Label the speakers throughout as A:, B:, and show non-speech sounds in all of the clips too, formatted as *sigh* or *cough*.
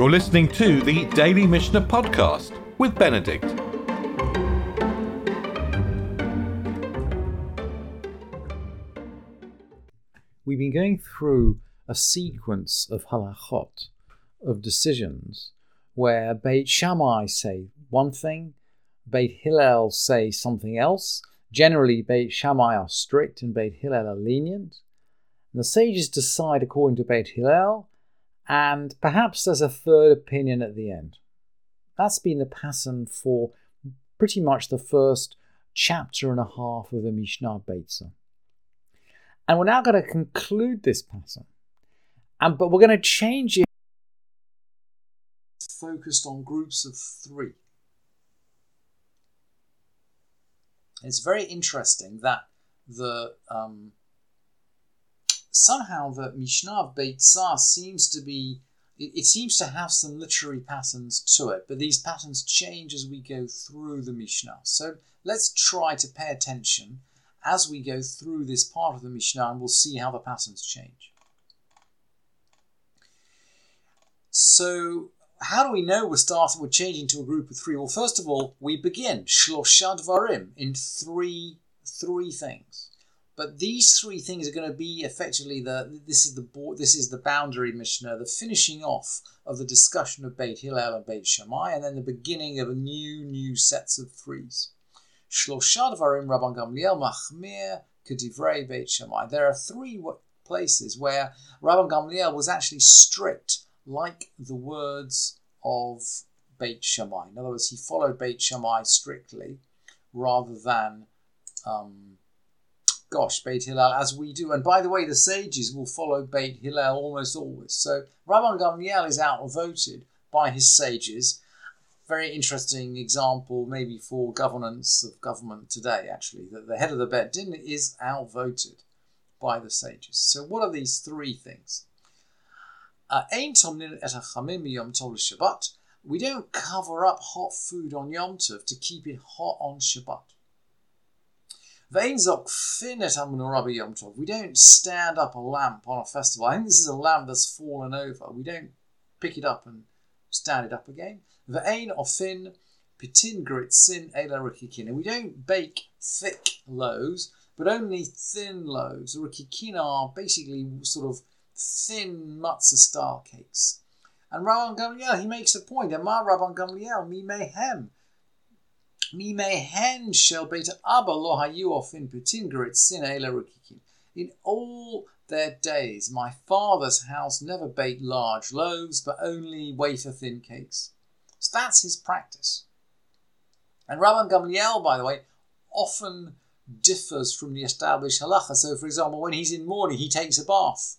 A: You're listening to the Daily Mishnah Podcast with Benedict.
B: We've been going through a sequence of halachot, of decisions, where Beit Shammai say one thing, Beit Hillel say something else. Generally, Beit Shammai are strict and Beit Hillel are lenient. And the sages decide according to Beit Hillel, and perhaps there's a third opinion at the end. That's been the pattern for pretty much the first chapter and a half of the Mishnah Beitza. And we're now going to conclude this pattern. And, but we're going to change it focused on groups of three. It's very interesting that the um, somehow the Mishnah of Beitzah seems to be it, seems to have some literary patterns to it, but these patterns change as we go through the Mishnah. So let's try to pay attention as we go through this part of the Mishnah and we'll see how the patterns change. So, how do we know we're starting, we're changing to a group of three? Well, first of all, we begin Shlosha Dvarim in three, three things. But these three things are going to be effectively the this is the this is the boundary Mishnah, the finishing off of the discussion of Beit Hillel and Beit Shammai, and then the beginning of a new new sets of threes. Shlosha Dvarim Rabban Gamliel Machmir Kedivrei Beit Shammai. There are three places where Rabban Gamliel was actually strict, like the words of Beit Shammai. In other words, he followed Beit Shammai strictly, rather than, um, gosh, Beit Hillel as we do. And by the way, the sages will follow Beit Hillel almost always. So Rabban Gamliel is outvoted by his sages very interesting example, maybe for governance of government today, actually, that the head of the Bet Din is outvoted by the sages. So, what are these three things? Uh, we don't cover up hot food on Yom Tov to keep it hot on Shabbat. We don't stand up a lamp on a festival. I think this is a lamp that's fallen over. We don't pick it up and stand it up again. Ve'ein ofin pitin gritzin ela rikikin. And we don't bake thick loaves, but only thin loaves. Rikikin are basically sort of thin matzah style cakes. And Rabban Gamliel, he makes a point. Amar Rabban Gamliel, mi mehem. Mi mehen shel beta abba lo ofin pitin gritzin ela rikikin. In all their days, my father's house never baked large loaves, but only wafer thin cakes. So that's his practice. And Rabban Gamliel, by the way, often differs from the established halacha. So, for example, when he's in mourning, he takes a bath,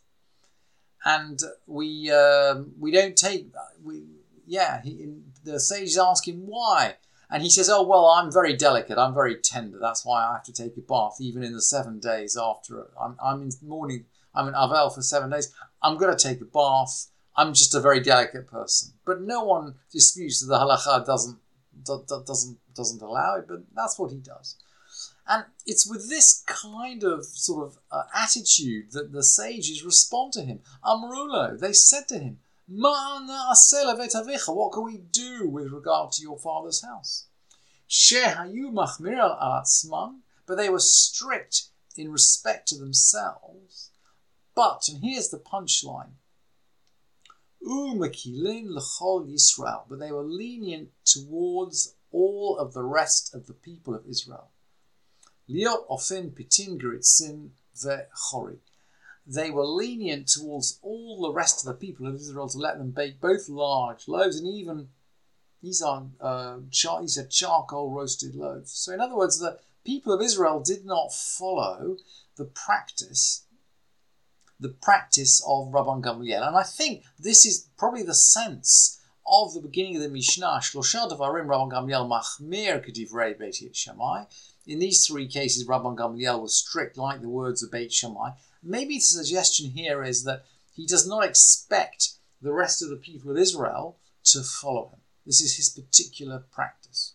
B: and we uh, we don't take we yeah. He, the sages ask him why, and he says, "Oh well, I'm very delicate. I'm very tender. That's why I have to take a bath, even in the seven days after I'm, I'm in mourning. I'm in Avel for seven days. I'm going to take a bath." I'm just a very delicate person. But no one disputes that the halacha doesn't doesn't doesn't allow it, but that's what he does. And it's with this kind of sort of uh, attitude that the sages respond to him. Amrulo, they said to him, What can we do with regard to your father's house? But they were strict in respect to themselves. But, and here's the punchline Umakilin l'chol Yisrael, but they were lenient towards all of the rest of the people of Israel. Liot ofin pitin geritzin ve'chori. They were lenient towards all the rest of the people of Israel to let them bake both large loaves and even these are uh, char- these are charcoal roasted loaves. So, in other words, the people of Israel did not follow the practice the practice of Rabban Gamliel. And I think this is probably the sense of the beginning of the Mishnah. Shlosha Devarim Rabban Gamliel Machmir Kedivrei Beit Shammai. In these three cases, Rabban Gamliel was strict, like the words of Beit Shammai. Maybe the suggestion here is that he does not expect the rest of the people of Israel to follow him. This is his particular practice.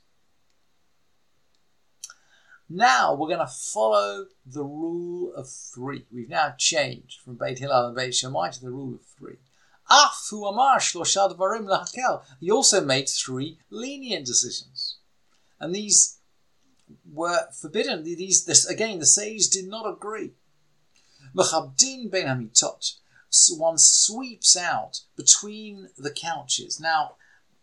B: Now we're going to follow the rule of three. We've now changed from Beit Hillel and Beit Shammai to the rule of three. Afu amar shlosha dvarim lahakel. He also made three lenient decisions. And these were forbidden. These, this, again, the sages did not agree. Mechabdin ben hamitot. One sweeps out between the couches. Now,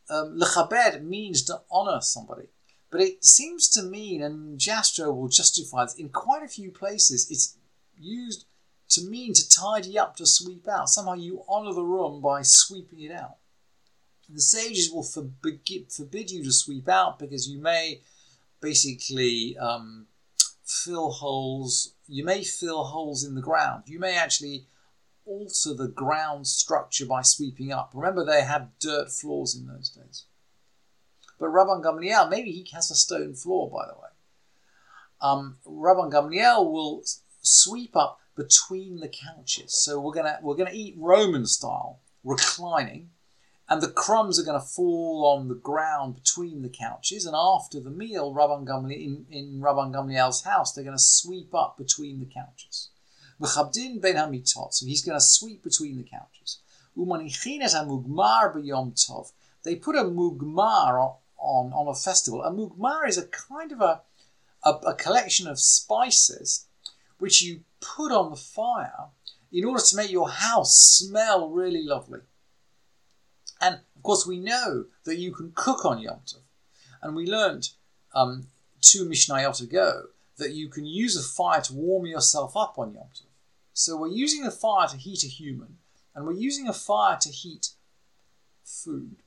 B: um, lechabed means to honor somebody. But it seems to mean, and Jastrow will justify this, in quite a few places, it's used to mean to tidy up, to sweep out. Somehow you honour the room by sweeping it out. The sages will forbid, forbid you to sweep out because you may basically um, fill holes. You may fill holes in the ground. You may actually alter the ground structure by sweeping up. Remember, they had dirt floors in those days. But Rabban Gamliel, maybe he has a stone floor, by the way. Um, Rabban Gamliel will sweep up between the couches. So we're gonna we're gonna eat Roman style, reclining, and the crumbs are gonna fall on the ground between the couches. And after the meal, Rabban Gamliel in, in Rabban Gamliel's house, they're gonna sweep up between the couches. V'chabdin ben hamitot, so he's gonna sweep between the couches. Umanichinet mugmar b'yom tov. They put a mugmar on, on a festival. A mugmar is a kind of a, a, a collection of spices which you put on the fire in order to make your house smell really lovely. And of course, we know that you can cook on Yom Tov. And we learned um, two Mishnayot ago that you can use a fire to warm yourself up on Yom Tov. So we're using a fire to heat a human, and we're using a fire to heat food.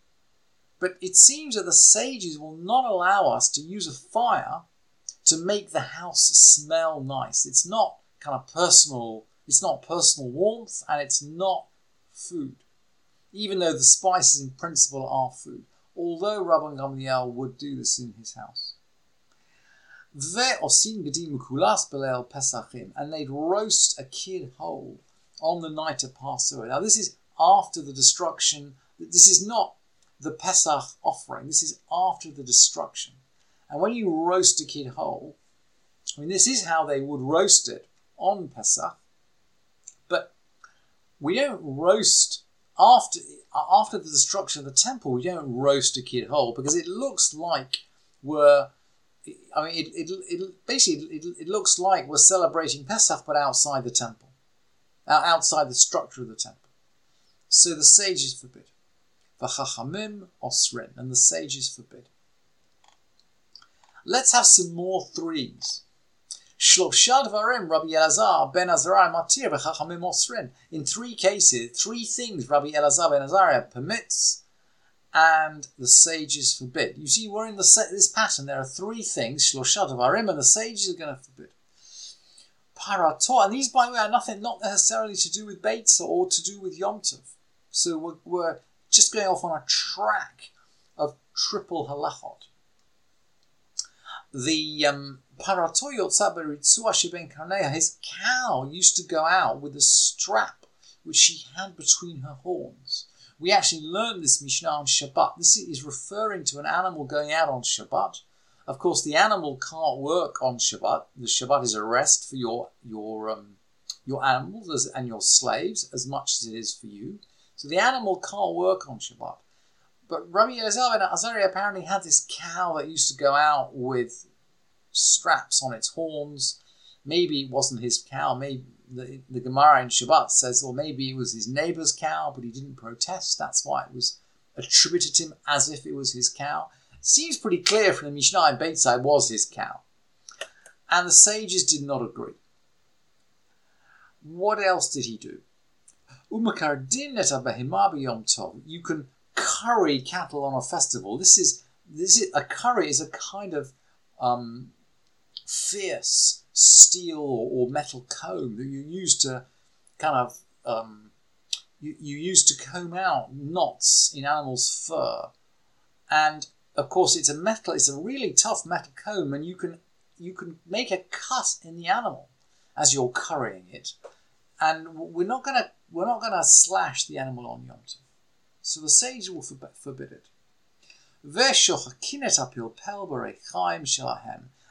B: But it seems that the sages will not allow us to use a fire to make the house smell nice. It's not kind of personal, it's not personal warmth and it's not food. Even though the spices in principle are food. Although Rabban Gamliel would do this in his house. And they'd roast a kid whole on the night of Passover. Now, this is after the destruction. This is not the Pesach offering. This is after the destruction. And when you roast a kid whole, I mean, this is how they would roast it on Pesach, but we don't roast after after the destruction of the temple. We don't roast a kid whole because it looks like we're. I mean, it, it, it basically it, it looks like we're celebrating Pesach, but outside the temple, uh, outside the structure of the temple. So the sages forbid. The V'chachamim osrin, and the sages forbid. Let's have some more threes. Rabbi Elazar ben Azariah matir. In three cases, three things Rabbi Elazar ben Azariah permits and the sages forbid. You see, we're in the, this pattern. There are three things, Shlosha dvarim, and the sages are going to forbid. Parator, and these, by the way, are nothing, not necessarily to do with Beitza or to do with Yom Tov. So we're, we're just going off on a track of triple halachot. The um, his cow used to go out with a strap which she had between her horns. We actually learned this Mishnah on Shabbat. This is referring to an animal going out on Shabbat. Of course, the animal can't work on Shabbat. The Shabbat is a rest for your your um, your animals and your slaves as much as it is for you. So the animal can't work on Shabbat. But Rabbi Elazar ben Azari apparently had this cow that used to go out with straps on its horns. Maybe it wasn't his cow. Maybe the, the Gemara in Shabbat says, or maybe it was his neighbor's cow, but he didn't protest. That's why it was attributed to him as if it was his cow. Seems pretty clear from the Mishnah in Beitzai was his cow. And the sages did not agree. What else did he do? You can curry cattle on a festival. This is this is a curry is a kind of um, fierce steel or, metal comb that you use to kind of um, you, you use to comb out knots in animals' fur, and of course it's a metal. It's a really tough metal comb, and you can you can make a cut in the animal as you're currying it, and we're not gonna we're not gonna slash the animal on Yom Tov. So the sage will forbid it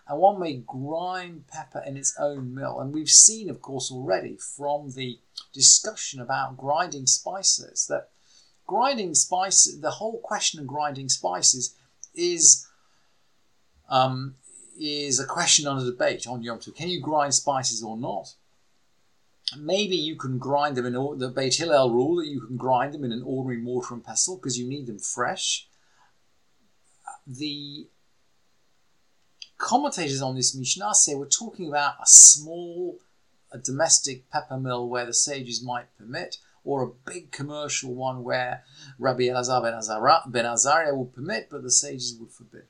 B: and one may grind pepper in its own mill. And we've seen, of course, already from the discussion about grinding spices that grinding spices, the whole question of grinding spices is um, is a question under debate on Yom Tov. Can you grind spices or not? Maybe you can grind them in the Beit Hillel rule that you can grind them in an ordinary mortar and pestle because you need them fresh. The commentators on this Mishnah say we're talking about a small a domestic pepper mill where the sages might permit, or a big commercial one where Rabbi Elazar ben, ben Azariah would permit, but the sages would forbid.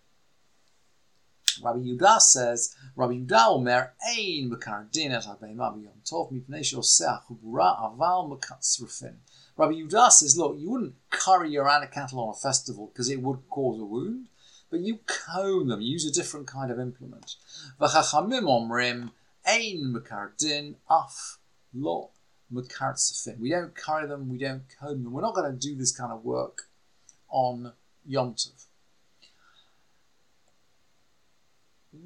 B: Rabbi Yudah says, Rabbi Yudah Omer, Ein Mekardin et HaBeima b'yom tov mipnei sheoseh chubura aval mekatzrufin. Rabbi Yudah says, look, you wouldn't curry your cattle on a festival because it would cause a wound, but you comb them, use a different kind of implement. Omrim, Ein af. We don't carry them, we don't comb them. We're not going to do this kind of work on Yom Tov.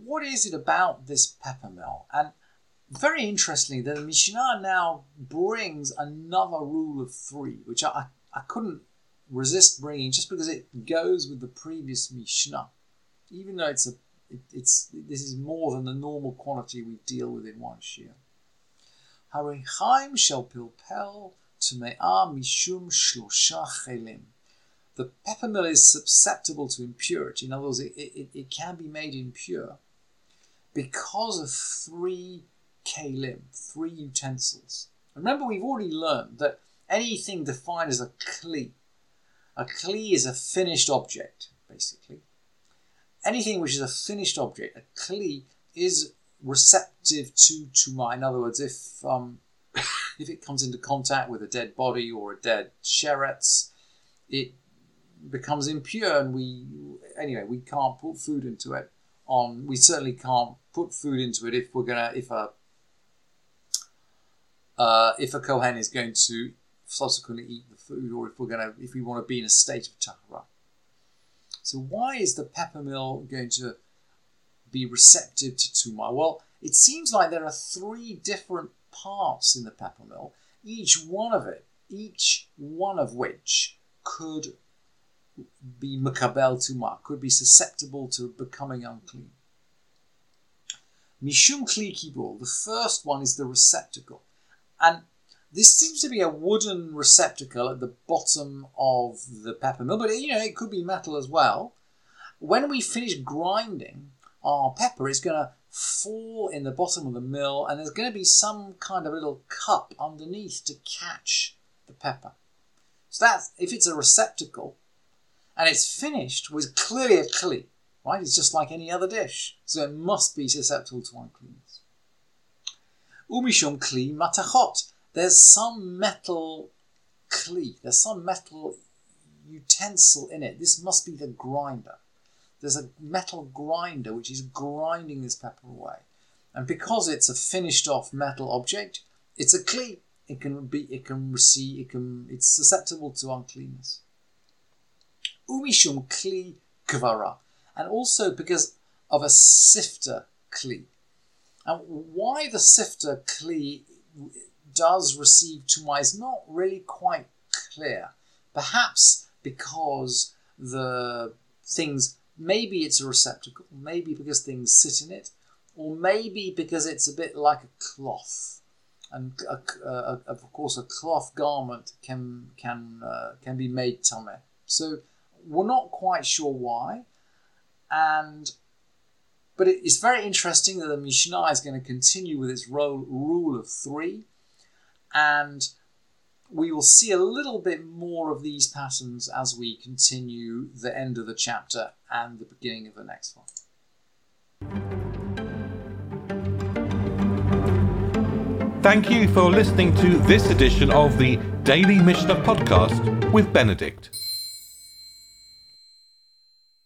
B: what is it about this pepper mill? And very interestingly, the Mishnah now brings another rule of three, which I, I couldn't resist bringing just because it goes with the previous Mishnah, even though it's a it, it's this is more than the normal quantity we deal with in one shiur. Harichaim shall pilpel to me'ah mishum shlosha chelim. The peppermill is susceptible to impurity. In other words, it, it, it can be made impure because of three kalim, three utensils. Remember, we've already learned that anything defined as a kli, a kli is a finished object, basically. Anything which is a finished object, a kli, is receptive to tuma. In other words, if um, *coughs* if it comes into contact with a dead body or a dead sheretz, it becomes impure and we anyway we can't put food into it on we certainly can't put food into it if we're gonna if a uh, if a kohen is going to subsequently eat the food or if we're gonna if we want to be in a state of tahara so why is the pepper mill going to be receptive to tuma well it seems like there are three different parts in the pepper mill each one of it each one of which could be makabel tuma, could be susceptible to becoming unclean. Mishum kli kibul, the first one is the receptacle. And this seems to be a wooden receptacle at the bottom of the pepper mill, but you know, it could be metal as well. When we finish grinding our pepper, it's going to fall in the bottom of the mill, and there's going to be some kind of little cup underneath to catch the pepper. So that's if it's a receptacle, and it's finished with clearly a kli, right? It's just like any other dish, so it must be susceptible to uncleanness. Umishum kli matachot. There's some metal kli, there's some metal utensil in it. This must be the grinder. There's a metal grinder which is grinding this pepper away. And because it's a finished off metal object, it's a kli. It can be it can receive it can it's susceptible to uncleanness umishum kli kvara, and also because of a sifter kli. And why the sifter kli does receive tuma is not really quite clear. Perhaps because the things, maybe it's a receptacle, maybe because things sit in it, or maybe because it's a bit like a cloth. And uh, a, a, uh, uh, of course, a cloth garment can can uh, can be made tamei. So we're not quite sure why, and but it's very interesting that the Mishnah is going to continue with its role, rule of three, and we will see a little bit more of these patterns as we continue the end of the chapter and the beginning of the next one.
A: Thank you for listening to this edition of the Daily Mishnah Podcast with Benedict.